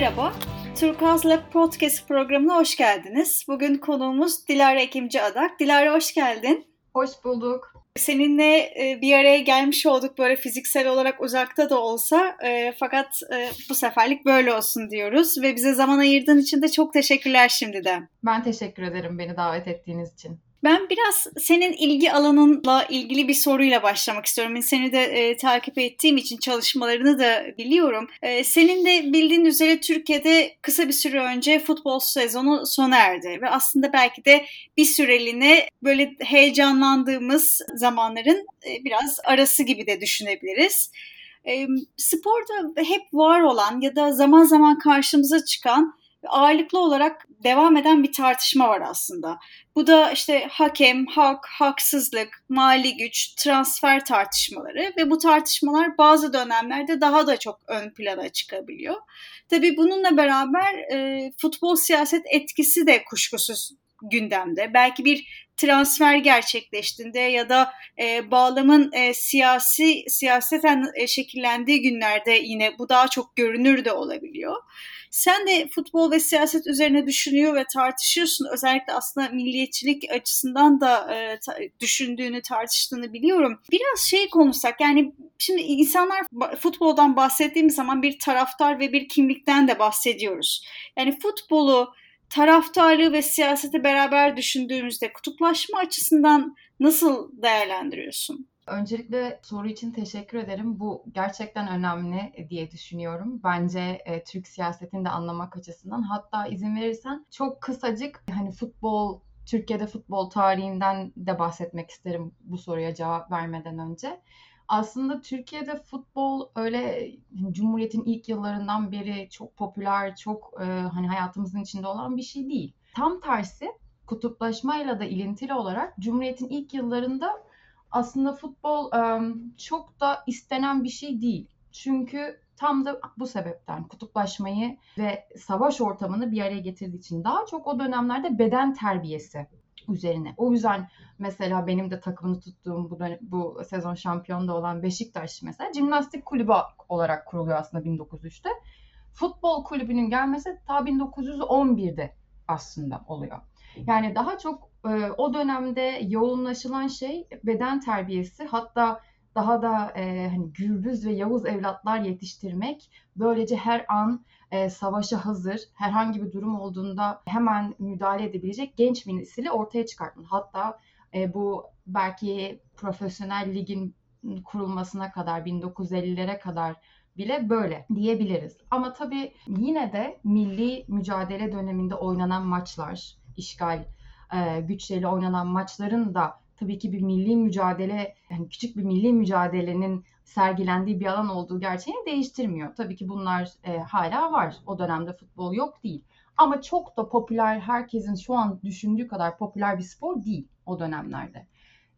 merhaba. Turkuaz Lab Podcast programına hoş geldiniz. Bugün konuğumuz Dilara Ekimci Adak. Dilara hoş geldin. Hoş bulduk. Seninle e, bir araya gelmiş olduk böyle fiziksel olarak uzakta da olsa e, fakat e, bu seferlik böyle olsun diyoruz ve bize zaman ayırdığın için de çok teşekkürler şimdiden. Ben teşekkür ederim beni davet ettiğiniz için. Ben biraz senin ilgi alanınla ilgili bir soruyla başlamak istiyorum. Seni de e, takip ettiğim için çalışmalarını da biliyorum. E, senin de bildiğin üzere Türkiye'de kısa bir süre önce futbol sezonu sona erdi ve aslında belki de bir süreliğine böyle heyecanlandığımız zamanların e, biraz arası gibi de düşünebiliriz. E, sporda hep var olan ya da zaman zaman karşımıza çıkan ağırlıklı olarak devam eden bir tartışma var aslında. Bu da işte hakem, hak, haksızlık, mali güç, transfer tartışmaları ve bu tartışmalar bazı dönemlerde daha da çok ön plana çıkabiliyor. Tabii bununla beraber e, futbol siyaset etkisi de kuşkusuz gündemde. Belki bir transfer gerçekleştiğinde ya da e, bağlamın e, siyasi siyaseten e, şekillendiği günlerde yine bu daha çok görünür de olabiliyor. Sen de futbol ve siyaset üzerine düşünüyor ve tartışıyorsun. Özellikle aslında milliyetçilik açısından da e, ta, düşündüğünü, tartıştığını biliyorum. Biraz şey konuşsak yani şimdi insanlar futboldan bahsettiğimiz zaman bir taraftar ve bir kimlikten de bahsediyoruz. Yani futbolu taraftarlığı ve siyaseti beraber düşündüğümüzde kutuplaşma açısından nasıl değerlendiriyorsun? Öncelikle soru için teşekkür ederim. Bu gerçekten önemli diye düşünüyorum. Bence e, Türk siyasetini de anlamak açısından. Hatta izin verirsen çok kısacık hani futbol Türkiye'de futbol tarihinden de bahsetmek isterim bu soruya cevap vermeden önce. Aslında Türkiye'de futbol öyle hani, Cumhuriyet'in ilk yıllarından beri çok popüler, çok e, hani hayatımızın içinde olan bir şey değil. Tam tersi kutuplaşmayla da ilintili olarak Cumhuriyet'in ilk yıllarında aslında futbol çok da istenen bir şey değil. Çünkü tam da bu sebepten kutuplaşmayı ve savaş ortamını bir araya getirdiği için daha çok o dönemlerde beden terbiyesi üzerine. O yüzden mesela benim de takımını tuttuğum bu, dönem, bu sezon şampiyonu da olan Beşiktaş mesela jimnastik kulübü olarak kuruluyor aslında 1903'te. Futbol kulübünün gelmesi ta 1911'de aslında oluyor. Yani daha çok e, o dönemde yoğunlaşılan şey beden terbiyesi hatta daha da e, hani gürbüz ve yavuz evlatlar yetiştirmek böylece her an e, savaşa hazır herhangi bir durum olduğunda hemen müdahale edebilecek genç bir nesili ortaya çıkartmak. Hatta e, bu belki profesyonel ligin kurulmasına kadar 1950'lere kadar bile böyle diyebiliriz. Ama tabii yine de milli mücadele döneminde oynanan maçlar, işgal e, güçleriyle oynanan maçların da tabii ki bir milli mücadele, yani küçük bir milli mücadelenin sergilendiği bir alan olduğu gerçeğini değiştirmiyor. Tabii ki bunlar e, hala var. O dönemde futbol yok değil. Ama çok da popüler, herkesin şu an düşündüğü kadar popüler bir spor değil o dönemlerde.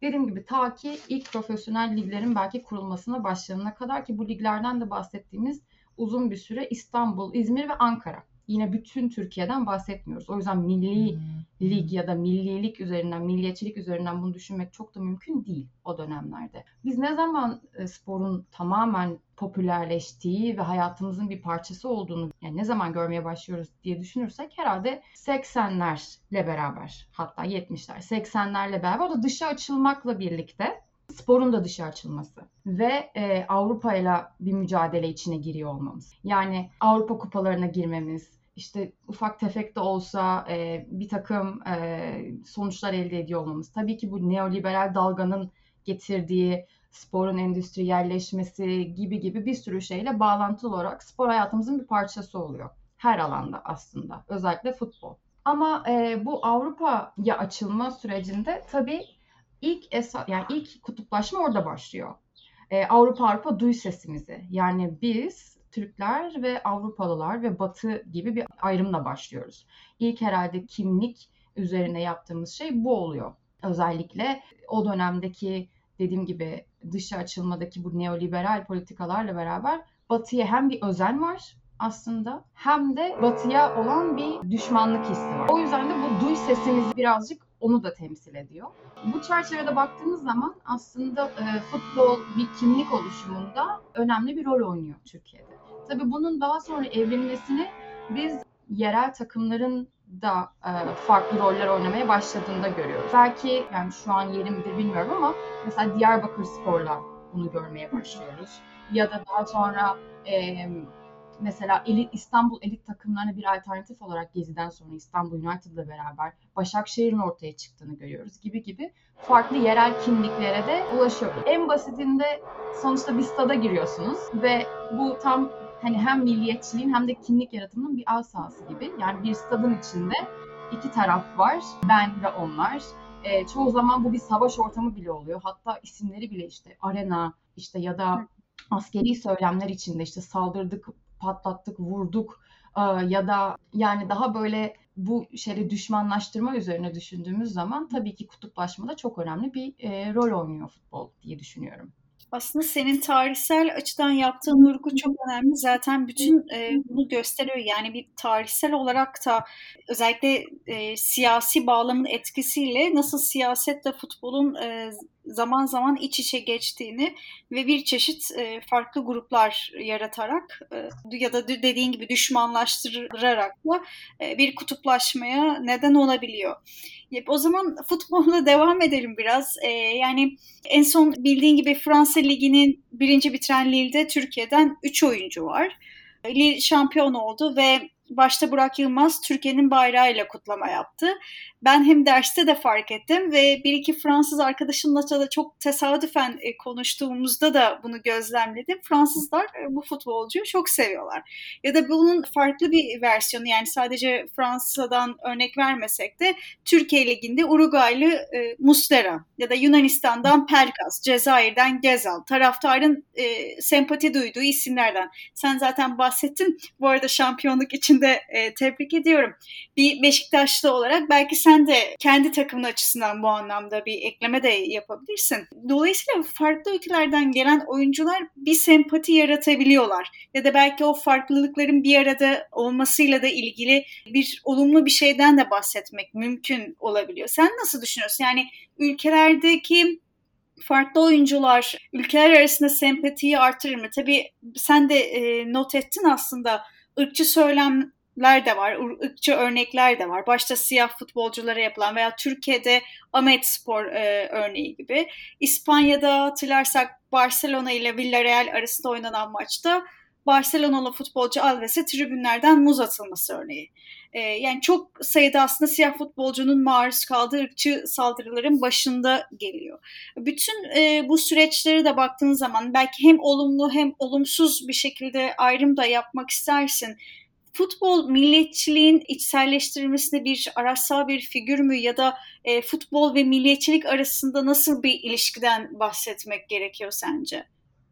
Dediğim gibi ta ki ilk profesyonel liglerin belki kurulmasına başlanana kadar ki bu liglerden de bahsettiğimiz uzun bir süre İstanbul, İzmir ve Ankara yine bütün Türkiye'den bahsetmiyoruz. O yüzden milli hmm. lig ya da millilik üzerinden, milliyetçilik üzerinden bunu düşünmek çok da mümkün değil o dönemlerde. Biz ne zaman e, sporun tamamen popülerleştiği ve hayatımızın bir parçası olduğunu yani ne zaman görmeye başlıyoruz diye düşünürsek herhalde 80'lerle beraber hatta 70'ler 80'lerle beraber o da dışa açılmakla birlikte sporun da dışa açılması ve e, Avrupa ile bir mücadele içine giriyor olmamız. Yani Avrupa kupalarına girmemiz, işte ufak tefek de olsa e, bir takım e, sonuçlar elde ediyor olmamız. Tabii ki bu neoliberal dalganın getirdiği sporun endüstriyelleşmesi gibi gibi bir sürü şeyle bağlantılı olarak spor hayatımızın bir parçası oluyor. Her alanda aslında. Özellikle futbol. Ama e, bu Avrupa'ya açılma sürecinde tabii ilk esa yani ilk kutuplaşma orada başlıyor. E, Avrupa Avrupa duy sesimizi. Yani biz Türkler ve Avrupalılar ve Batı gibi bir ayrımla başlıyoruz. İlk herhalde kimlik üzerine yaptığımız şey bu oluyor. Özellikle o dönemdeki dediğim gibi dışa açılmadaki bu neoliberal politikalarla beraber Batı'ya hem bir özen var aslında hem de Batı'ya olan bir düşmanlık hissi var. O yüzden de bu duy sesimizi birazcık onu da temsil ediyor. Bu çerçevede baktığımız zaman aslında e, futbol bir kimlik oluşumunda önemli bir rol oynuyor Türkiye'de. Tabii bunun daha sonra evrilmesini biz yerel takımların da e, farklı roller oynamaya başladığında görüyoruz. Belki yani şu an yeri midir bilmiyorum ama mesela Diyarbakır Spor'la bunu görmeye başlıyoruz. Ya da daha sonra e, mesela elit, İstanbul elit takımlarına bir alternatif olarak Gezi'den sonra İstanbul United'la beraber Başakşehir'in ortaya çıktığını görüyoruz gibi gibi farklı yerel kimliklere de ulaşıyoruz. En basitinde sonuçta bir stada giriyorsunuz ve bu tam hani hem milliyetçiliğin hem de kimlik yaratımının bir al sahası gibi. Yani bir stadın içinde iki taraf var. Ben ve onlar. E, çoğu zaman bu bir savaş ortamı bile oluyor. Hatta isimleri bile işte arena işte ya da askeri söylemler içinde işte saldırdık, patlattık, vurduk e, ya da yani daha böyle bu şeyi düşmanlaştırma üzerine düşündüğümüz zaman tabii ki kutuplaşmada çok önemli bir e, rol oynuyor futbol diye düşünüyorum aslında senin tarihsel açıdan yaptığın vurgu çok önemli. Zaten bütün e, bunu gösteriyor. Yani bir tarihsel olarak da özellikle e, siyasi bağlamın etkisiyle nasıl siyasetle futbolun e, zaman zaman iç içe geçtiğini ve bir çeşit e, farklı gruplar yaratarak e, ya da dediğin gibi düşmanlaştırarak da e, bir kutuplaşmaya neden olabiliyor. O zaman futbolla devam edelim biraz. E, yani en son bildiğin gibi Fransa Ligi'nin birinci bitiren Lille'de Türkiye'den 3 oyuncu var. Lille şampiyon oldu ve başta Burak Yılmaz Türkiye'nin bayrağıyla kutlama yaptı. Ben hem derste de fark ettim ve bir iki Fransız arkadaşımla da çok tesadüfen e, konuştuğumuzda da bunu gözlemledim. Fransızlar e, bu futbolcuyu çok seviyorlar. Ya da bunun farklı bir versiyonu yani sadece Fransa'dan örnek vermesek de Türkiye Ligi'nde Uruguaylı e, Muslera ya da Yunanistan'dan Pelkas, Cezayir'den Gezal, taraftarın sempati duyduğu isimlerden. Sen zaten bahsettin. Bu arada şampiyonluk için de e, tebrik ediyorum. Bir Beşiktaşlı olarak belki sen de kendi takımın açısından bu anlamda bir ekleme de yapabilirsin. Dolayısıyla farklı ülkelerden gelen oyuncular bir sempati yaratabiliyorlar. Ya da belki o farklılıkların bir arada olmasıyla da ilgili bir olumlu bir şeyden de bahsetmek mümkün olabiliyor. Sen nasıl düşünüyorsun? Yani ülkelerdeki farklı oyuncular ülkeler arasında sempatiyi artırır mı? Tabii sen de e, not ettin aslında ırkçı söylem de var, ırkçı örnekler de var. Başta siyah futbolculara yapılan veya Türkiye'de Ahmet Spor e, örneği gibi. İspanya'da hatırlarsak Barcelona ile Villarreal arasında oynanan maçta Barcelonalı futbolcu Alves'e tribünlerden muz atılması örneği. E, yani çok sayıda aslında siyah futbolcunun maruz kaldığı ırkçı saldırıların başında geliyor. Bütün e, bu süreçlere de baktığın zaman belki hem olumlu hem olumsuz bir şekilde ayrım da yapmak istersin futbol milliyetçiliğin içselleştirilmesinde bir araçsal bir figür mü ya da e, futbol ve milliyetçilik arasında nasıl bir ilişkiden bahsetmek gerekiyor sence?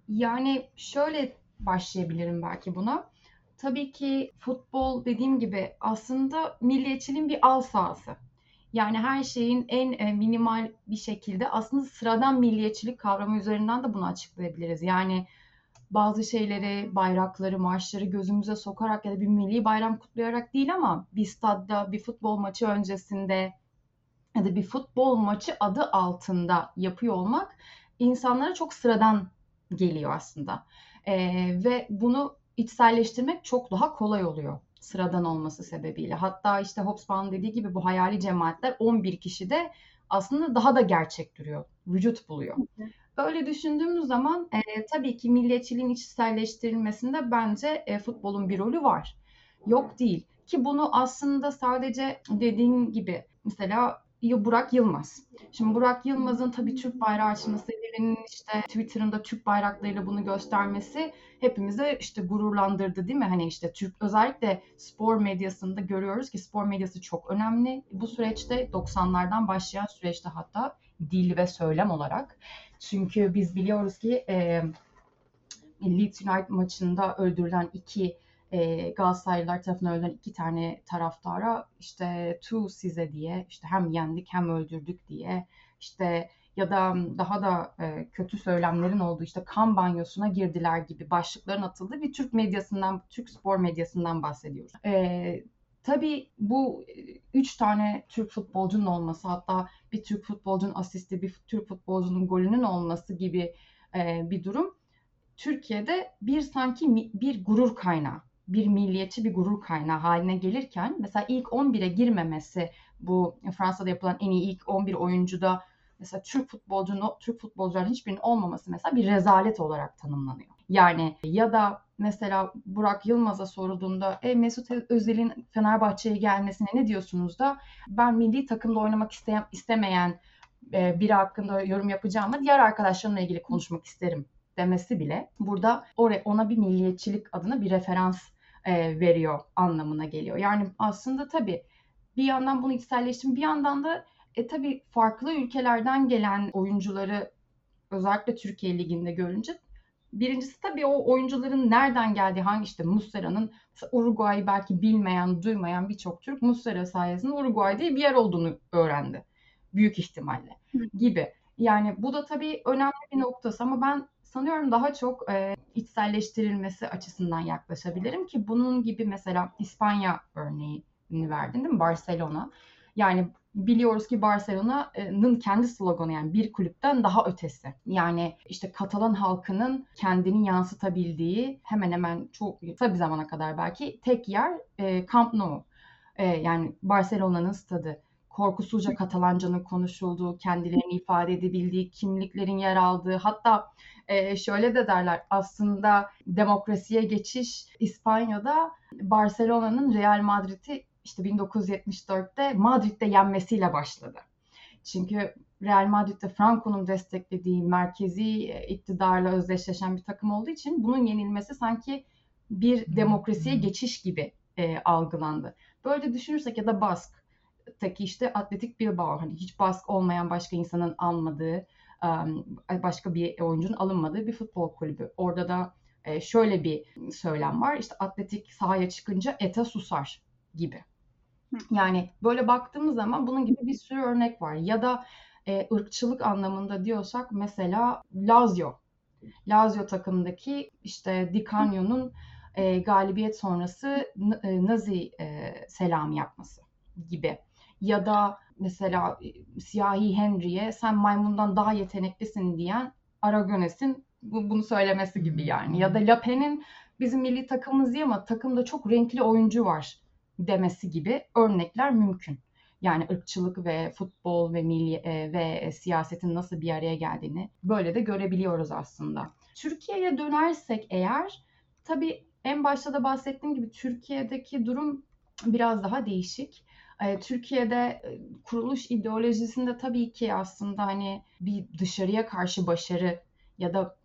Yani şöyle başlayabilirim belki buna. Tabii ki futbol dediğim gibi aslında milliyetçiliğin bir al sahası. Yani her şeyin en e, minimal bir şekilde aslında sıradan milliyetçilik kavramı üzerinden de bunu açıklayabiliriz. Yani bazı şeyleri, bayrakları, marşları gözümüze sokarak ya da bir milli bayram kutlayarak değil ama bir stadda, bir futbol maçı öncesinde ya da bir futbol maçı adı altında yapıyor olmak insanlara çok sıradan geliyor aslında. Ee, ve bunu içselleştirmek çok daha kolay oluyor sıradan olması sebebiyle. Hatta işte Hobsbawm dediği gibi bu hayali cemaatler 11 kişi de aslında daha da gerçek duruyor, vücut buluyor. Öyle düşündüğümüz zaman e, tabii ki milliyetçiliğin içselleştirilmesinde bence e, futbolun bir rolü var. Yok değil. Ki bunu aslında sadece dediğin gibi mesela Burak Yılmaz. Şimdi Burak Yılmaz'ın tabii Türk bayrağı açması, birinin işte Twitter'ında Türk bayraklarıyla bunu göstermesi hepimizi işte gururlandırdı değil mi? Hani işte Türk özellikle spor medyasında görüyoruz ki spor medyası çok önemli. Bu süreçte 90'lardan başlayan süreçte hatta dil ve söylem olarak çünkü biz biliyoruz ki e, Leeds United maçında öldürülen iki e, Galatasaraylılar tarafından öldürülen iki tane taraftara işte tu size diye işte hem yendik hem öldürdük diye işte ya da daha da e, kötü söylemlerin olduğu işte kan banyosuna girdiler gibi başlıkların atıldığı bir Türk medyasından, Türk spor medyasından bahsediyoruz. E, tabii bu üç tane Türk futbolcunun olması hatta bir Türk futbolcunun asisti, bir Türk futbolcunun golünün olması gibi e, bir durum Türkiye'de bir sanki bir gurur kaynağı bir milliyetçi bir gurur kaynağı haline gelirken mesela ilk 11'e girmemesi bu Fransa'da yapılan en iyi ilk 11 oyuncuda mesela Türk futbolcunun Türk futbolcuların hiçbirinin olmaması mesela bir rezalet olarak tanımlanıyor. Yani ya da mesela Burak Yılmaz'a sorulduğunda e, Mesut Özil'in Fenerbahçe'ye gelmesine ne diyorsunuz da ben milli takımda oynamak isteyen, istemeyen e, biri hakkında yorum yapacağım ama diğer arkadaşlarımla ilgili konuşmak isterim demesi bile burada oraya ona bir milliyetçilik adına bir referans e, veriyor anlamına geliyor. Yani aslında tabii bir yandan bunu içselleştim bir yandan da e tabii farklı ülkelerden gelen oyuncuları özellikle Türkiye Ligi'nde görünce birincisi tabii o oyuncuların nereden geldiği hangi işte Muslera'nın Uruguay'ı belki bilmeyen, duymayan birçok Türk Muslera sayesinde Uruguay diye bir yer olduğunu öğrendi. Büyük ihtimalle gibi. Yani bu da tabii önemli bir noktası ama ben sanıyorum daha çok e, içselleştirilmesi açısından yaklaşabilirim ki bunun gibi mesela İspanya örneğini verdin değil mi? Barcelona. Yani biliyoruz ki Barcelona'nın kendi sloganı yani bir kulüpten daha ötesi. Yani işte Katalan halkının kendini yansıtabildiği hemen hemen çok kısa bir zamana kadar belki tek yer e, Camp Nou. E, yani Barcelona'nın stadı korkusuzca Katalancanın konuşulduğu, kendilerini ifade edebildiği, kimliklerin yer aldığı, hatta e, şöyle de derler aslında demokrasiye geçiş İspanya'da Barcelona'nın Real Madrid'i işte 1974'te Madrid'de yenmesiyle başladı. Çünkü Real Madrid'de Franco'nun desteklediği merkezi e, iktidarla özdeşleşen bir takım olduğu için bunun yenilmesi sanki bir demokrasiye geçiş gibi e, algılandı. Böyle düşünürsek ya da Bask Taki işte Atletik Bilbao hani hiç bask olmayan başka insanın almadığı başka bir oyuncunun alınmadığı bir futbol kulübü. Orada da şöyle bir söylem var. İşte atletik sahaya çıkınca ete susar gibi. Yani böyle baktığımız zaman bunun gibi bir sürü örnek var. Ya da e, ırkçılık anlamında diyorsak mesela Lazio. Lazio takımındaki işte Di Canio'nun e, galibiyet sonrası e, Nazi e, selam yapması gibi. Ya da mesela e, siyahi Henry'e sen maymundan daha yeteneklisin diyen Aragones'in bunu söylemesi gibi yani. Ya da Lape'nin bizim milli takımımız değil ama takımda çok renkli oyuncu var demesi gibi örnekler mümkün. Yani ırkçılık ve futbol ve milli e, ve siyasetin nasıl bir araya geldiğini böyle de görebiliyoruz aslında. Türkiye'ye dönersek eğer tabii en başta da bahsettiğim gibi Türkiye'deki durum biraz daha değişik. E, Türkiye'de e, kuruluş ideolojisinde tabii ki aslında hani bir dışarıya karşı başarı ya da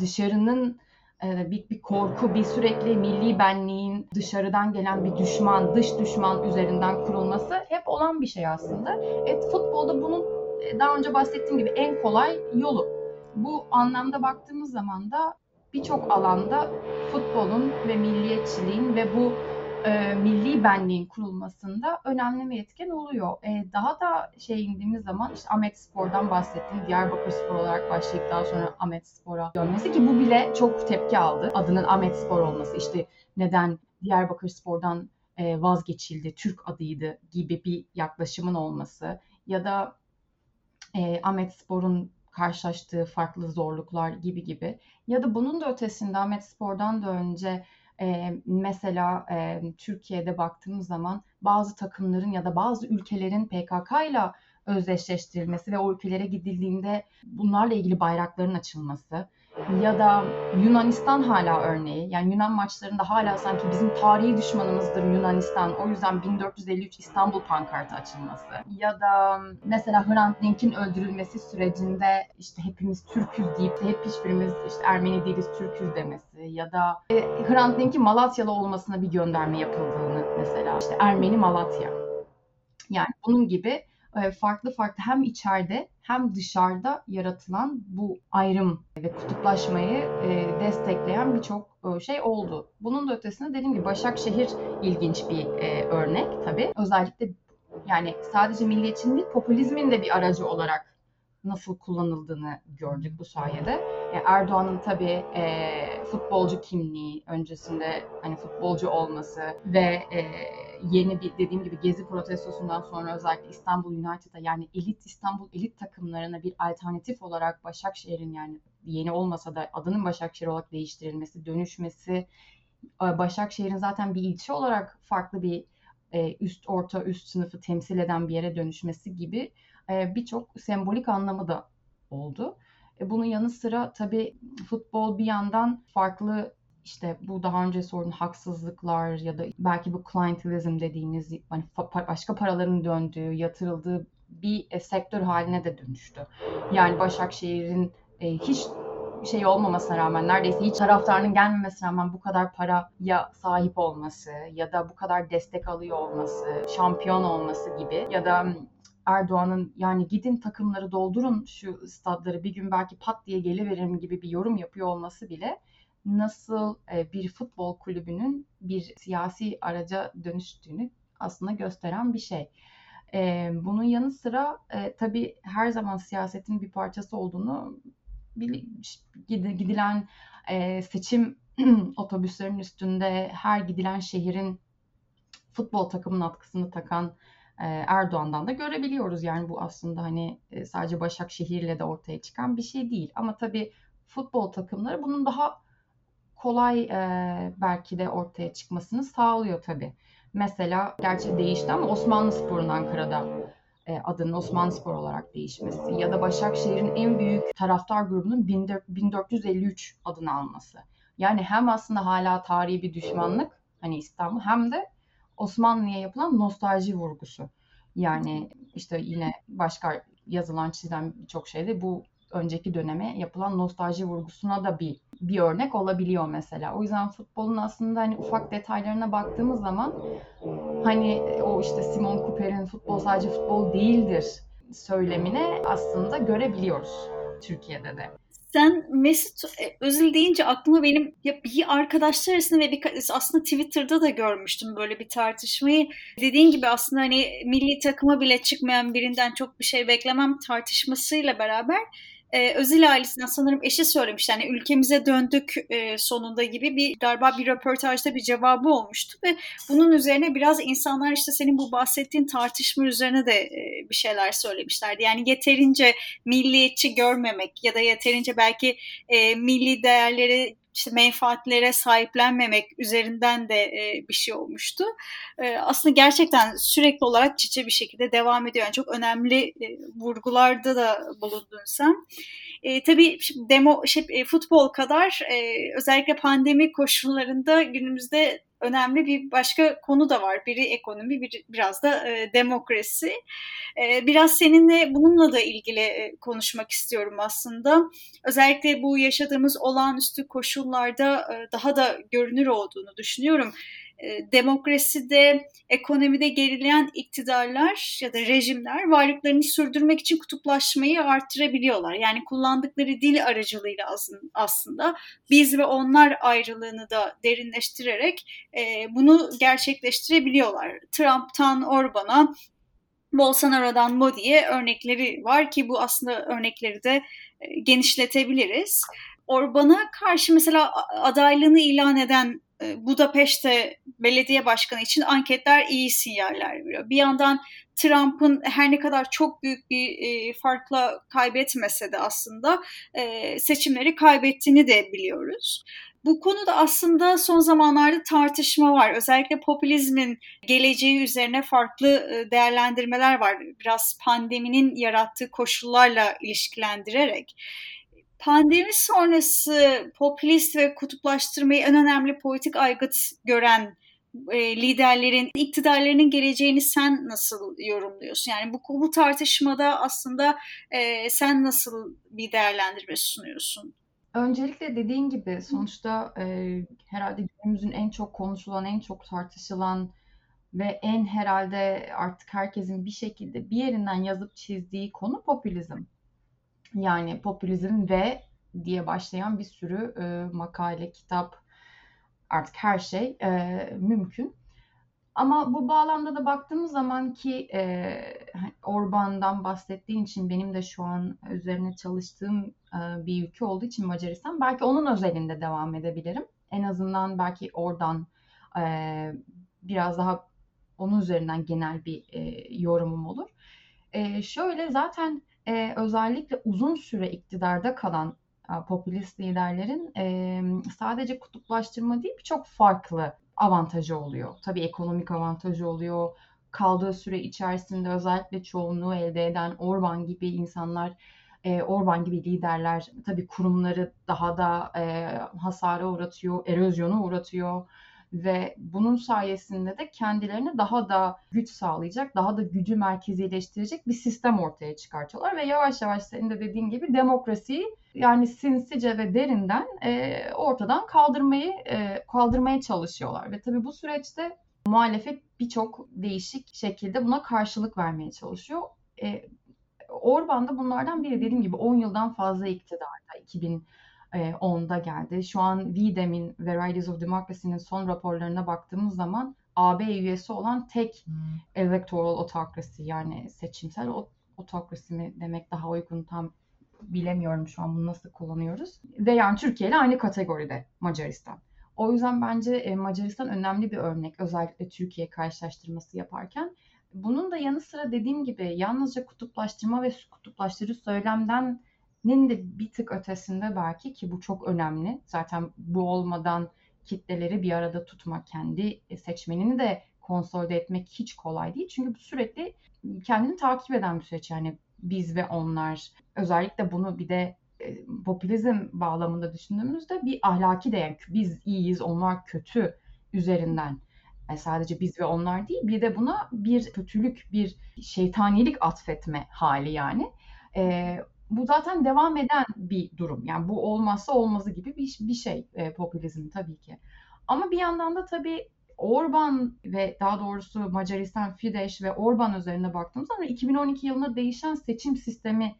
dışarının e, bir, bir korku, bir sürekli milli benliğin dışarıdan gelen bir düşman, dış düşman üzerinden kurulması hep olan bir şey aslında. Evet futbolda bunun daha önce bahsettiğim gibi en kolay yolu. Bu anlamda baktığımız zaman da birçok alanda futbolun ve milliyetçiliğin ve bu e, milli benliğin kurulmasında önemli bir etken oluyor. E, daha da şey indiğimiz zaman işte Ahmet Spor'dan bahsettim. Diyarbakır Spor olarak başlayıp daha sonra Ahmet Spor'a dönmesi ki bu bile çok tepki aldı. Adının Ahmet Spor olması işte neden Diyarbakır Spor'dan e, vazgeçildi, Türk adıydı gibi bir yaklaşımın olması ya da e, Ahmet Spor'un karşılaştığı farklı zorluklar gibi gibi ya da bunun da ötesinde Ahmet Spor'dan da önce e, mesela e, Türkiye'de baktığımız zaman bazı takımların ya da bazı ülkelerin PKK ile özdeşleştirilmesi ve o ülkelere gidildiğinde bunlarla ilgili bayrakların açılması ya da Yunanistan hala örneği. Yani Yunan maçlarında hala sanki bizim tarihi düşmanımızdır Yunanistan. O yüzden 1453 İstanbul pankartı açılması. Ya da mesela Hrant Dink'in öldürülmesi sürecinde işte hepimiz Türküz deyip de hep hiçbirimiz işte Ermeni değiliz Türküz demesi. Ya da e, Hrant Dink'in Malatyalı olmasına bir gönderme yapıldığını mesela. işte Ermeni Malatya. Yani bunun gibi farklı farklı hem içeride hem dışarıda yaratılan bu ayrım ve kutuplaşmayı e, destekleyen birçok e, şey oldu. Bunun da ötesinde dediğim gibi Başakşehir ilginç bir örnek tabii. Özellikle yani sadece milliyetçinin değil popülizmin de bir aracı olarak nasıl kullanıldığını gördük bu sayede. Erdoğan'ın tabii e, futbolcu kimliği öncesinde hani futbolcu olması ve e, yeni bir dediğim gibi Gezi protestosundan sonra özellikle İstanbul United'a yani elit İstanbul elit takımlarına bir alternatif olarak Başakşehir'in yani yeni olmasa da adının Başakşehir olarak değiştirilmesi, dönüşmesi Başakşehir'in zaten bir ilçe olarak farklı bir e, üst orta üst sınıfı temsil eden bir yere dönüşmesi gibi e, birçok sembolik anlamı da oldu. E, bunun yanı sıra tabii futbol bir yandan farklı işte bu daha önce sorduğun haksızlıklar ya da belki bu clientelism dediğimiz hani başka paraların döndüğü, yatırıldığı bir e, sektör haline de dönüştü. Yani Başakşehir'in e, hiç şey olmamasına rağmen neredeyse hiç taraftarının gelmemesine rağmen bu kadar paraya sahip olması ya da bu kadar destek alıyor olması, şampiyon olması gibi ya da Erdoğan'ın yani gidin takımları doldurun şu stadları bir gün belki pat diye geliveririm gibi bir yorum yapıyor olması bile nasıl e, bir futbol kulübünün bir siyasi araca dönüştüğünü aslında gösteren bir şey. E, bunun yanı sıra e, tabii her zaman siyasetin bir parçası olduğunu gidilen seçim otobüslerinin üstünde her gidilen şehrin futbol takımının atkısını takan Erdoğan'dan da görebiliyoruz. Yani bu aslında hani sadece Başakşehir'le de ortaya çıkan bir şey değil. Ama tabii futbol takımları bunun daha kolay e, belki de ortaya çıkmasını sağlıyor tabii. Mesela gerçi değişti ama Osmanlı Spor'un Ankara'da e, adının Osmanlı Spor olarak değişmesi ya da Başakşehir'in en büyük taraftar grubunun 1453 adını alması. Yani hem aslında hala tarihi bir düşmanlık hani İstanbul hem de Osmanlı'ya yapılan nostalji vurgusu. Yani işte yine başka yazılan çizilen birçok şeyde bu önceki döneme yapılan nostalji vurgusuna da bir bir örnek olabiliyor mesela. O yüzden futbolun aslında hani ufak detaylarına baktığımız zaman hani o işte Simon Cooper'in futbol sadece futbol değildir söylemine aslında görebiliyoruz Türkiye'de de. Sen Mesut e, Özil deyince aklıma benim ya bir arkadaşlar arasında ve bir, aslında Twitter'da da görmüştüm böyle bir tartışmayı. Dediğin gibi aslında hani milli takıma bile çıkmayan birinden çok bir şey beklemem tartışmasıyla beraber e, Özil ailesinden sanırım eşi söylemiş. Yani ülkemize döndük e, sonunda gibi bir galiba bir röportajda bir cevabı olmuştu ve bunun üzerine biraz insanlar işte senin bu bahsettiğin tartışma üzerine de e, bir şeyler söylemişlerdi. Yani yeterince milliyetçi görmemek ya da yeterince belki e, milli değerleri işte menfaatlere sahiplenmemek üzerinden de e, bir şey olmuştu. E, aslında gerçekten sürekli olarak çiçe bir şekilde devam ediyor. Yani çok önemli e, vurgularda da bulundun sen. E, tabii demo şey, e, futbol kadar e, özellikle pandemi koşullarında günümüzde önemli bir başka konu da var. Biri ekonomi, bir, biraz da e, demokrasi. E, biraz seninle bununla da ilgili e, konuşmak istiyorum aslında. Özellikle bu yaşadığımız olağanüstü koşullarda e, daha da görünür olduğunu düşünüyorum. E, demokraside, ekonomide gerileyen iktidarlar ya da rejimler varlıklarını sürdürmek için kutuplaşmayı arttırabiliyorlar. Yani kullandıkları dil aracılığıyla aslında biz ve onlar ayrılığını da derinleştirerek e, bunu gerçekleştirebiliyorlar. Trump'tan Orban'a, Bolsonaro'dan Modi'ye örnekleri var ki bu aslında örnekleri de e, genişletebiliriz. Orban'a karşı mesela adaylığını ilan eden Budapeşte belediye başkanı için anketler iyi sinyaller veriyor. Bir yandan Trump'ın her ne kadar çok büyük bir e, farkla kaybetmese de aslında e, seçimleri kaybettiğini de biliyoruz. Bu konuda aslında son zamanlarda tartışma var. Özellikle popülizmin geleceği üzerine farklı e, değerlendirmeler var. Biraz pandeminin yarattığı koşullarla ilişkilendirerek pandemi sonrası popülist ve kutuplaştırmayı en önemli politik aygıt gören e, liderlerin iktidarlarının geleceğini sen nasıl yorumluyorsun? Yani bu, bu tartışmada aslında e, sen nasıl bir değerlendirme sunuyorsun? Öncelikle dediğin gibi sonuçta e, herhalde günümüzün en çok konuşulan, en çok tartışılan ve en herhalde artık herkesin bir şekilde bir yerinden yazıp çizdiği konu popülizm. Yani popülizm ve diye başlayan bir sürü e, makale, kitap, artık her şey e, mümkün. Ama bu bağlamda da baktığımız zaman ki e, Orban'dan bahsettiğin için benim de şu an üzerine çalıştığım e, bir ülke olduğu için Macaristan belki onun özelinde devam edebilirim. En azından belki oradan e, biraz daha onun üzerinden genel bir e, yorumum olur. E, şöyle zaten e, özellikle uzun süre iktidarda kalan popülist liderlerin sadece kutuplaştırma değil birçok farklı avantajı oluyor. Tabii ekonomik avantajı oluyor. Kaldığı süre içerisinde özellikle çoğunluğu elde eden Orban gibi insanlar, Orban gibi liderler tabii kurumları daha da hasara uğratıyor, erozyona uğratıyor ve bunun sayesinde de kendilerine daha da güç sağlayacak, daha da gücü merkezileştirecek bir sistem ortaya çıkartıyorlar ve yavaş yavaş senin de dediğin gibi demokrasiyi yani sinsice ve derinden e, ortadan kaldırmayı e, kaldırmaya çalışıyorlar ve tabii bu süreçte muhalefet birçok değişik şekilde buna karşılık vermeye çalışıyor. E, Orban da bunlardan biri dediğim gibi 10 yıldan fazla iktidarda 2000 10'da geldi. Şu an VDEM'in Varieties of Democracy'nin son raporlarına baktığımız zaman AB üyesi olan tek hmm. electoral autocracy yani seçimsel otokrasi mi demek daha uygun tam bilemiyorum şu an bunu nasıl kullanıyoruz. Ve yani Türkiye ile aynı kategoride Macaristan. O yüzden bence Macaristan önemli bir örnek özellikle Türkiye karşılaştırması yaparken. Bunun da yanı sıra dediğim gibi yalnızca kutuplaştırma ve kutuplaştırıcı söylemden nin de bir tık ötesinde belki ki bu çok önemli. Zaten bu olmadan kitleleri bir arada tutmak, kendi seçmenini de konsolide etmek hiç kolay değil. Çünkü bu sürekli kendini takip eden bir süreç yani biz ve onlar. Özellikle bunu bir de e, popülizm bağlamında düşündüğümüzde bir ahlaki değer. Biz iyiyiz, onlar kötü üzerinden. Sadece biz ve onlar değil bir de buna bir kötülük, bir şeytanilik atfetme hali yani. Ee, bu zaten devam eden bir durum. Yani bu olmazsa olmazı gibi bir, bir şey e, popülizm tabii ki. Ama bir yandan da tabii Orban ve daha doğrusu Macaristan Fidesz ve Orban üzerine baktığımız zaman 2012 yılında değişen seçim sistemi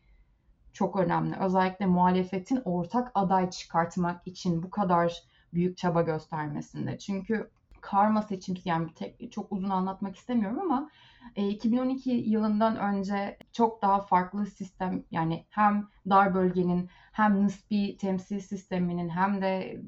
çok önemli. Özellikle muhalefetin ortak aday çıkartmak için bu kadar büyük çaba göstermesinde. Çünkü karma seçim yani tek, çok uzun anlatmak istemiyorum ama e, 2012 yılından önce çok daha farklı sistem yani hem dar bölgenin hem nispi temsil sisteminin hem de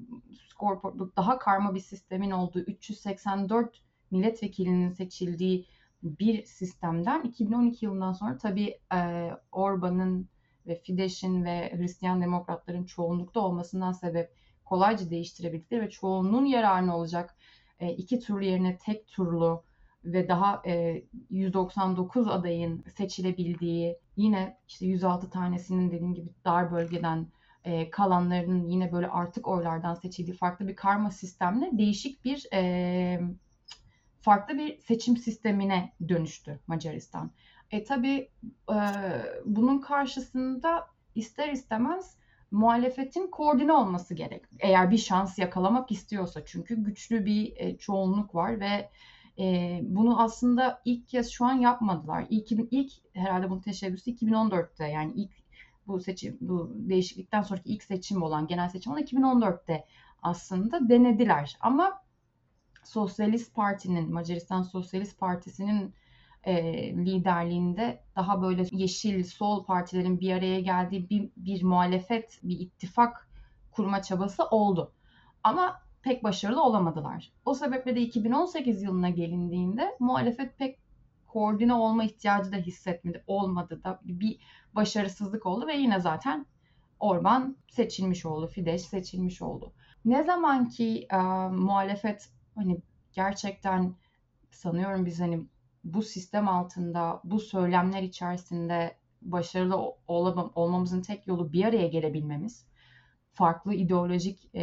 skor daha karma bir sistemin olduğu 384 milletvekilinin seçildiği bir sistemden 2012 yılından sonra tabii e, Orban'ın ve Fidesz'in ve Hristiyan demokratların çoğunlukta olmasından sebep kolayca değiştirebildikleri ve çoğunluğun yararına olacak e, iki turlu yerine tek turlu ve daha e, 199 adayın seçilebildiği yine işte 106 tanesinin dediğim gibi dar bölgeden e, kalanlarının yine böyle artık oylardan seçildiği farklı bir karma sistemle değişik bir e, farklı bir seçim sistemine dönüştü Macaristan. E tabi e, bunun karşısında ister istemez muhalefetin koordine olması gerek. Eğer bir şans yakalamak istiyorsa çünkü güçlü bir e, çoğunluk var ve e, bunu aslında ilk kez şu an yapmadılar. İlk, ilk herhalde bunun teşebbüsü 2014'te yani ilk bu seçim bu değişiklikten sonraki ilk seçim olan genel seçim olan 2014'te aslında denediler. Ama Sosyalist Parti'nin Macaristan Sosyalist Partisi'nin e, liderliğinde daha böyle yeşil sol partilerin bir araya geldiği bir, bir muhalefet, bir ittifak kurma çabası oldu. Ama pek başarılı olamadılar. O sebeple de 2018 yılına gelindiğinde muhalefet pek koordine olma ihtiyacı da hissetmedi. Olmadı da bir başarısızlık oldu ve yine zaten Orban seçilmiş oldu. Fidesz seçilmiş oldu. Ne zaman ki e, muhalefet hani gerçekten sanıyorum biz hani bu sistem altında, bu söylemler içerisinde başarılı olamam, olmamızın tek yolu bir araya gelebilmemiz. Farklı ideolojik e,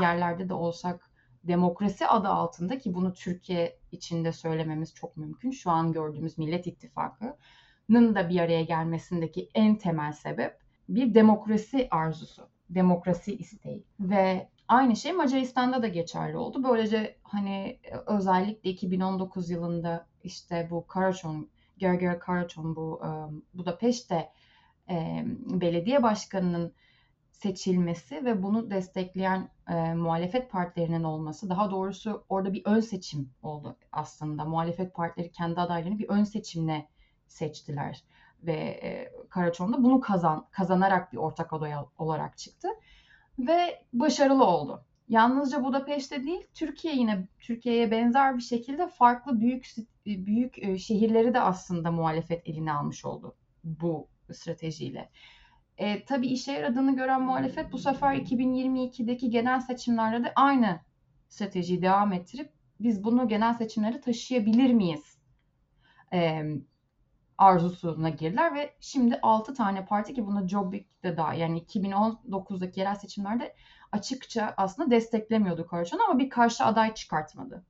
yerlerde de olsak demokrasi adı altında ki bunu Türkiye içinde söylememiz çok mümkün. Şu an gördüğümüz Millet İttifakı'nın da bir araya gelmesindeki en temel sebep bir demokrasi arzusu, demokrasi isteği ve aynı şey Macaristan'da da geçerli oldu. Böylece hani özellikle 2019 yılında işte bu Karaçon, Gerger Karaçon bu Budapeşte belediye başkanının seçilmesi ve bunu destekleyen e, muhalefet partilerinin olması, daha doğrusu orada bir ön seçim oldu aslında. Muhalefet partileri kendi adaylarını bir ön seçimle seçtiler ve e, Karaçon bunu kazan kazanarak bir ortak aday olarak çıktı ve başarılı oldu. Yalnızca Budapeşte değil, Türkiye yine Türkiye'ye benzer bir şekilde farklı büyük büyük e, şehirleri de aslında muhalefet eline almış oldu bu stratejiyle. E, tabii işe yaradığını gören muhalefet bu sefer 2022'deki genel seçimlerde de aynı stratejiyi devam ettirip biz bunu genel seçimlere taşıyabilir miyiz? E, arzusuna girdiler ve şimdi 6 tane parti ki buna Jobbik de daha yani 2019'daki yerel seçimlerde açıkça aslında desteklemiyordu Karaçan'ı ama bir karşı aday çıkartmadı.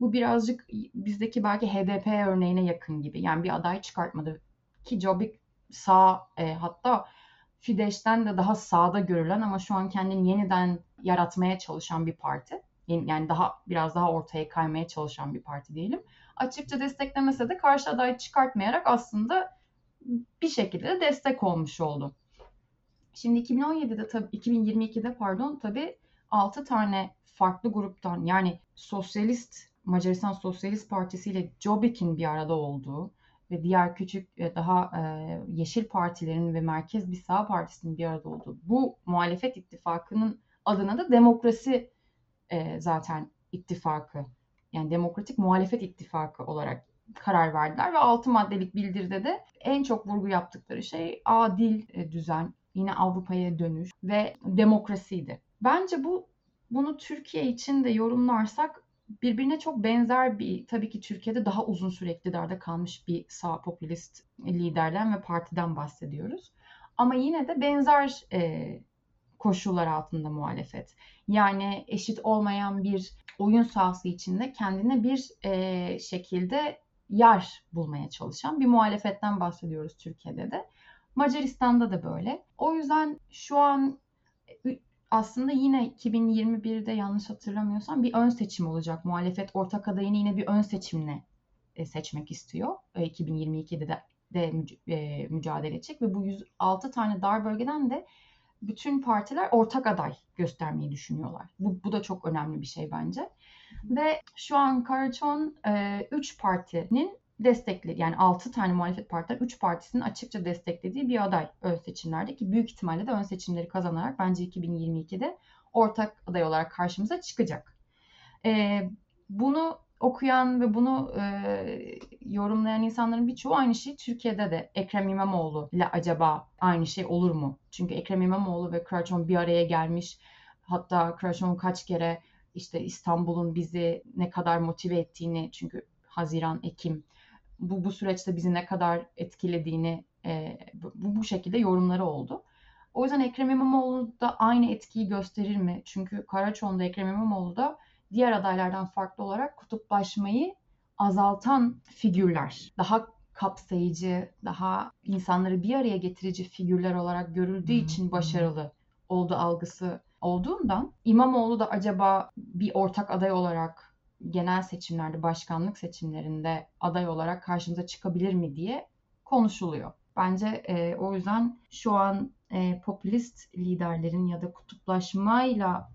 Bu birazcık bizdeki belki HDP örneğine yakın gibi. Yani bir aday çıkartmadı. Ki Jobbik sağ e, hatta Fidesz'ten de daha sağda görülen ama şu an kendini yeniden yaratmaya çalışan bir parti. Yani daha biraz daha ortaya kaymaya çalışan bir parti diyelim. Açıkça desteklemese de karşı aday çıkartmayarak aslında bir şekilde de destek olmuş oldu. Şimdi 2017'de tabii 2022'de pardon tabii 6 tane farklı gruptan yani sosyalist Macaristan Sosyalist Partisi ile Jobbik'in bir arada olduğu ve diğer küçük e, daha e, yeşil partilerin ve merkez bir sağ partisinin bir arada olduğu bu muhalefet ittifakının adına da demokrasi e, zaten ittifakı yani demokratik muhalefet ittifakı olarak karar verdiler ve 6 maddelik bildiride de en çok vurgu yaptıkları şey adil düzen, yine Avrupa'ya dönüş ve demokrasiydi. Bence bu bunu Türkiye için de yorumlarsak birbirine çok benzer bir tabii ki Türkiye'de daha uzun süre iktidarda kalmış bir sağ popülist liderden ve partiden bahsediyoruz. Ama yine de benzer e, koşullar altında muhalefet. Yani eşit olmayan bir oyun sahası içinde kendine bir e, şekilde yer bulmaya çalışan bir muhalefetten bahsediyoruz Türkiye'de de. Macaristan'da da böyle. O yüzden şu an aslında yine 2021'de yanlış hatırlamıyorsam bir ön seçim olacak. Muhalefet ortak adayını yine bir ön seçimle e, seçmek istiyor. 2022'de de, de e, mücadele edecek ve bu 106 tane dar bölgeden de bütün partiler ortak aday göstermeyi düşünüyorlar. Bu, bu da çok önemli bir şey bence. Ve şu an Karaçon 3 e, partinin destekli yani 6 tane muhalefet partiler 3 partisinin açıkça desteklediği bir aday ön seçimlerde ki büyük ihtimalle de ön seçimleri kazanarak bence 2022'de ortak aday olarak karşımıza çıkacak. Ee, bunu okuyan ve bunu e, yorumlayan insanların birçoğu aynı şey Türkiye'de de Ekrem İmamoğlu ile acaba aynı şey olur mu? Çünkü Ekrem İmamoğlu ve Kıraçon bir araya gelmiş. Hatta Kıraçon kaç kere işte İstanbul'un bizi ne kadar motive ettiğini çünkü Haziran, Ekim bu, bu süreçte bizi ne kadar etkilediğini e, bu, bu şekilde yorumları oldu. O yüzden Ekrem İmamoğlu da aynı etkiyi gösterir mi? Çünkü Karaçoğlu'nda Ekrem İmamoğlu da diğer adaylardan farklı olarak kutuplaşmayı azaltan figürler. Daha kapsayıcı, daha insanları bir araya getirici figürler olarak görüldüğü için başarılı oldu algısı olduğundan İmamoğlu da acaba bir ortak aday olarak genel seçimlerde, başkanlık seçimlerinde aday olarak karşımıza çıkabilir mi diye konuşuluyor. Bence e, o yüzden şu an e, popülist liderlerin ya da kutuplaşmayla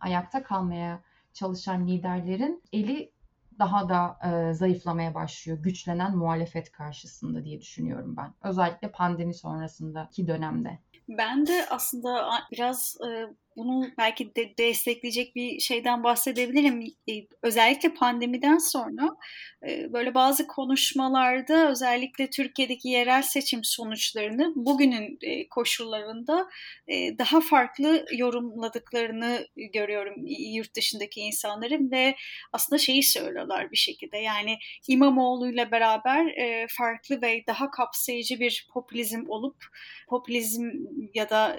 ayakta kalmaya çalışan liderlerin eli daha da e, zayıflamaya başlıyor güçlenen muhalefet karşısında diye düşünüyorum ben. Özellikle pandemi sonrasındaki dönemde. Ben de aslında biraz e, bunu belki de destekleyecek bir şeyden bahsedebilirim. E, özellikle pandemiden sonra e, böyle bazı konuşmalarda özellikle Türkiye'deki yerel seçim sonuçlarını bugünün e, koşullarında daha farklı yorumladıklarını görüyorum yurt dışındaki insanların ve aslında şeyi söylüyorlar bir şekilde yani İmamoğlu ile beraber farklı ve daha kapsayıcı bir popülizm olup popülizm ya da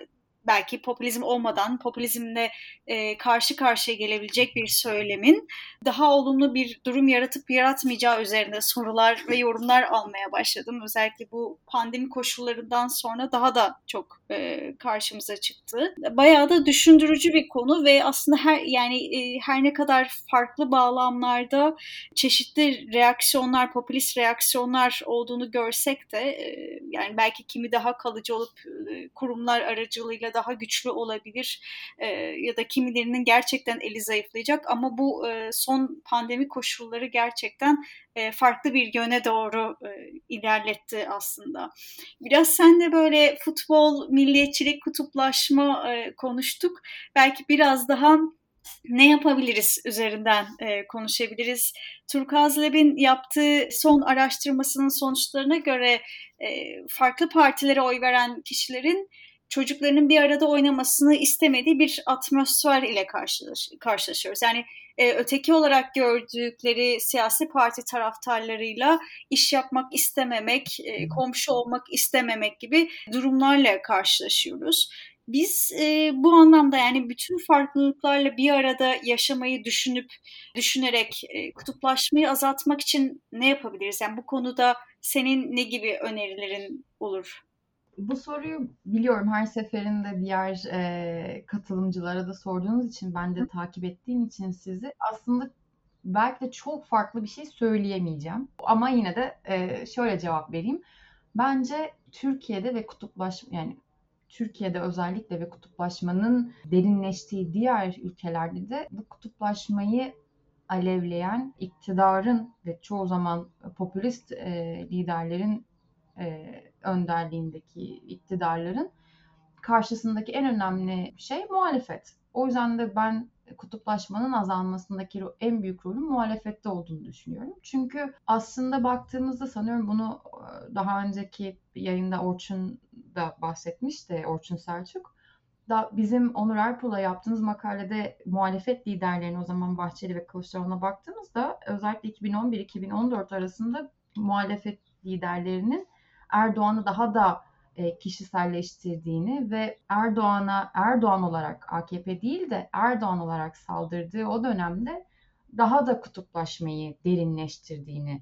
belki popülizm olmadan popülizmle e, karşı karşıya gelebilecek bir söylemin daha olumlu bir durum yaratıp yaratmayacağı üzerinde sorular ve yorumlar almaya başladım. Özellikle bu pandemi koşullarından sonra daha da çok e, karşımıza çıktı. Bayağı da düşündürücü bir konu ve aslında her yani e, her ne kadar farklı bağlamlarda çeşitli reaksiyonlar, popülist reaksiyonlar olduğunu görsek de e, yani belki kimi daha kalıcı olup e, kurumlar aracılığıyla daha güçlü olabilir e, ya da kimilerinin gerçekten eli zayıflayacak ama bu e, son pandemi koşulları gerçekten e, farklı bir yöne doğru e, ilerletti aslında. Biraz sen de böyle futbol, milliyetçilik, kutuplaşma e, konuştuk. Belki biraz daha ne yapabiliriz üzerinden e, konuşabiliriz. Turkaz Lab'in yaptığı son araştırmasının sonuçlarına göre e, farklı partilere oy veren kişilerin çocuklarının bir arada oynamasını istemediği bir atmosfer ile karşılaş, karşılaşıyoruz. Yani e, öteki olarak gördükleri siyasi parti taraftarlarıyla iş yapmak istememek, e, komşu olmak istememek gibi durumlarla karşılaşıyoruz. Biz e, bu anlamda yani bütün farklılıklarla bir arada yaşamayı düşünüp düşünerek e, kutuplaşmayı azaltmak için ne yapabiliriz? Yani bu konuda senin ne gibi önerilerin olur? Bu soruyu biliyorum her seferinde diğer e, katılımcılara da sorduğunuz için ben de takip ettiğim için sizi aslında belki de çok farklı bir şey söyleyemeyeceğim. Ama yine de e, şöyle cevap vereyim. Bence Türkiye'de ve kutuplaşma yani Türkiye'de özellikle ve kutuplaşmanın derinleştiği diğer ülkelerde de bu kutuplaşmayı alevleyen iktidarın ve çoğu zaman popülist e, liderlerin e, önderliğindeki iktidarların karşısındaki en önemli şey muhalefet. O yüzden de ben kutuplaşmanın azalmasındaki en büyük rolün muhalefette olduğunu düşünüyorum. Çünkü aslında baktığımızda sanıyorum bunu e, daha önceki yayında Orçun da bahsetmişti, Orçun Selçuk. Da bizim Onur Erpul'a yaptığımız makalede muhalefet liderlerine o zaman Bahçeli ve Kılıçdaroğlu'na baktığımızda özellikle 2011-2014 arasında muhalefet liderlerinin Erdoğan'ı daha da e, kişiselleştirdiğini ve Erdoğan'a Erdoğan olarak AKP değil de Erdoğan olarak saldırdığı o dönemde daha da kutuplaşmayı derinleştirdiğini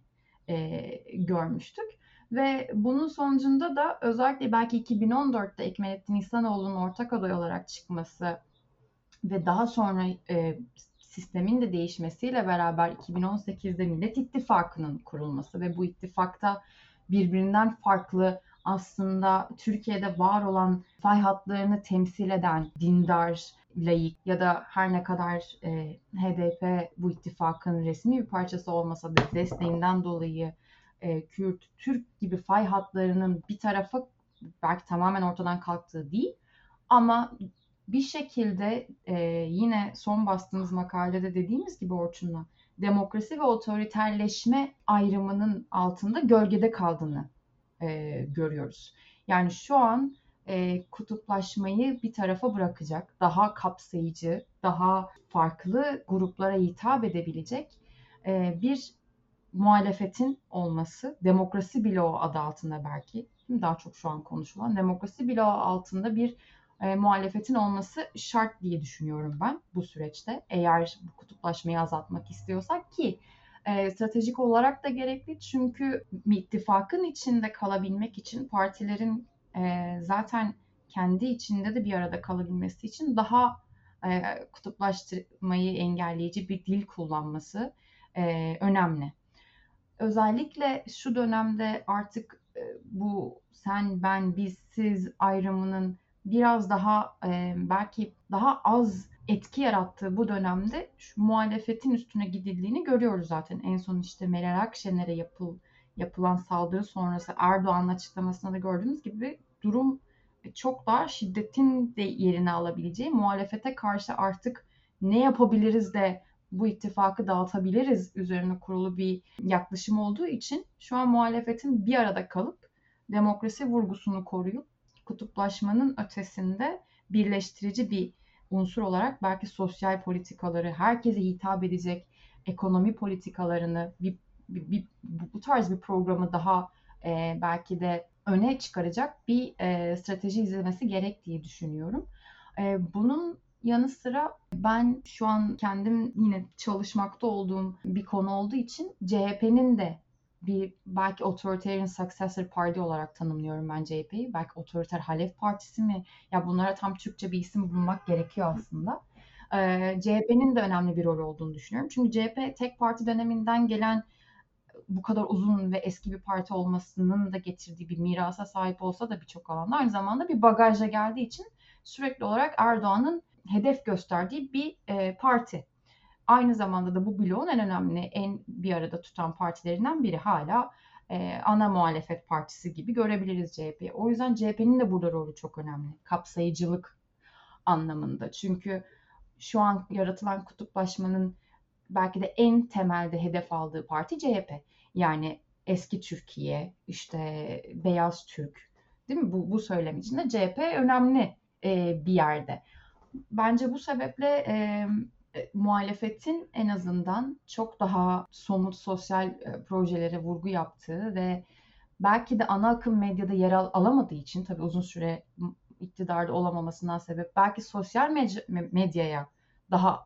e, görmüştük. Ve bunun sonucunda da özellikle belki 2014'te Ekmelettin İhsanoğlu'nun ortak aday olarak çıkması ve daha sonra e, sistemin de değişmesiyle beraber 2018'de Millet İttifakı'nın kurulması ve bu ittifakta birbirinden farklı aslında Türkiye'de var olan fay hatlarını temsil eden dindar, layık ya da her ne kadar e, HDP bu ittifakın resmi bir parçası olmasa da desteğinden dolayı e, Kürt, Türk gibi fay hatlarının bir tarafa belki tamamen ortadan kalktığı değil ama bir şekilde e, yine son bastığımız makalede dediğimiz gibi Orçun'la demokrasi ve otoriterleşme ayrımının altında gölgede kaldığını e, görüyoruz. Yani şu an e, kutuplaşmayı bir tarafa bırakacak, daha kapsayıcı, daha farklı gruplara hitap edebilecek e, bir muhalefetin olması, demokrasi bloğu adı altında belki, daha çok şu an konuşulan demokrasi bloğu altında bir e, muhalefetin olması şart diye düşünüyorum ben bu süreçte. Eğer bu kutuplaşmayı azaltmak istiyorsak ki e, stratejik olarak da gerekli çünkü ittifakın içinde kalabilmek için partilerin e, zaten kendi içinde de bir arada kalabilmesi için daha e, kutuplaştırmayı engelleyici bir dil kullanması e, önemli. Özellikle şu dönemde artık e, bu sen, ben, biz, siz ayrımının biraz daha e, belki daha az etki yarattığı bu dönemde şu muhalefetin üstüne gidildiğini görüyoruz zaten. En son işte Meral Akşener'e yapıl, yapılan saldırı sonrası Erdoğan'ın açıklamasında da gördüğümüz gibi durum çok daha şiddetin de yerini alabileceği muhalefete karşı artık ne yapabiliriz de bu ittifakı dağıtabiliriz üzerine kurulu bir yaklaşım olduğu için şu an muhalefetin bir arada kalıp demokrasi vurgusunu koruyup kutuplaşmanın ötesinde birleştirici bir unsur olarak belki sosyal politikaları, herkese hitap edecek ekonomi politikalarını bir, bir, bir bu tarz bir programı daha e, belki de öne çıkaracak bir e, strateji izlemesi gerek diye düşünüyorum. E, bunun yanı sıra ben şu an kendim yine çalışmakta olduğum bir konu olduğu için CHP'nin de bir belki otoriterin successor party olarak tanımlıyorum ben CHP'yi. Belki otoriter Halef Partisi mi? Ya bunlara tam Türkçe bir isim bulmak gerekiyor aslında. Ee, CHP'nin de önemli bir rol olduğunu düşünüyorum. Çünkü CHP tek parti döneminden gelen bu kadar uzun ve eski bir parti olmasının da getirdiği bir mirasa sahip olsa da birçok alanda aynı zamanda bir bagajla geldiği için sürekli olarak Erdoğan'ın hedef gösterdiği bir e, parti. Aynı zamanda da bu bloğun en önemli, en bir arada tutan partilerinden biri hala e, ana muhalefet partisi gibi görebiliriz CHP. O yüzden CHP'nin de burada rolü çok önemli. Kapsayıcılık anlamında. Çünkü şu an yaratılan kutuplaşmanın belki de en temelde hedef aldığı parti CHP. Yani eski Türkiye, işte beyaz Türk, değil mi? Bu, bu söylem içinde CHP önemli e, bir yerde. Bence bu sebeple e, e, muhalefetin en azından çok daha somut sosyal e, projelere vurgu yaptığı ve belki de ana akım medyada yer al- alamadığı için tabii uzun süre iktidarda olamamasından sebep belki sosyal medyaya daha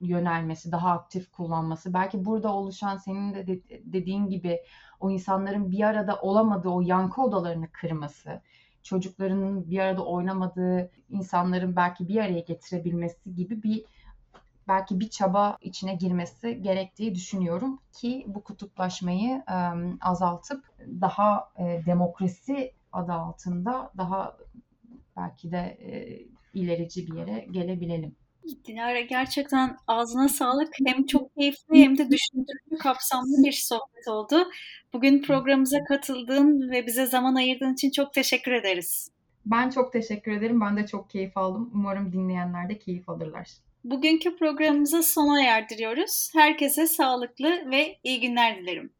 yönelmesi, daha aktif kullanması, belki burada oluşan senin de dediğin gibi o insanların bir arada olamadığı o yankı odalarını kırması, çocuklarının bir arada oynamadığı insanların belki bir araya getirebilmesi gibi bir belki bir çaba içine girmesi gerektiği düşünüyorum ki bu kutuplaşmayı azaltıp daha e, demokrasi adı altında daha belki de e, ilerici bir yere gelebilelim. Dilara gerçekten ağzına sağlık. Hem çok keyifli hem de düşündürücü, kapsamlı bir sohbet oldu. Bugün programımıza katıldığın ve bize zaman ayırdığın için çok teşekkür ederiz. Ben çok teşekkür ederim. Ben de çok keyif aldım. Umarım dinleyenler de keyif alırlar. Bugünkü programımıza sona erdiriyoruz. Herkese sağlıklı ve iyi günler dilerim.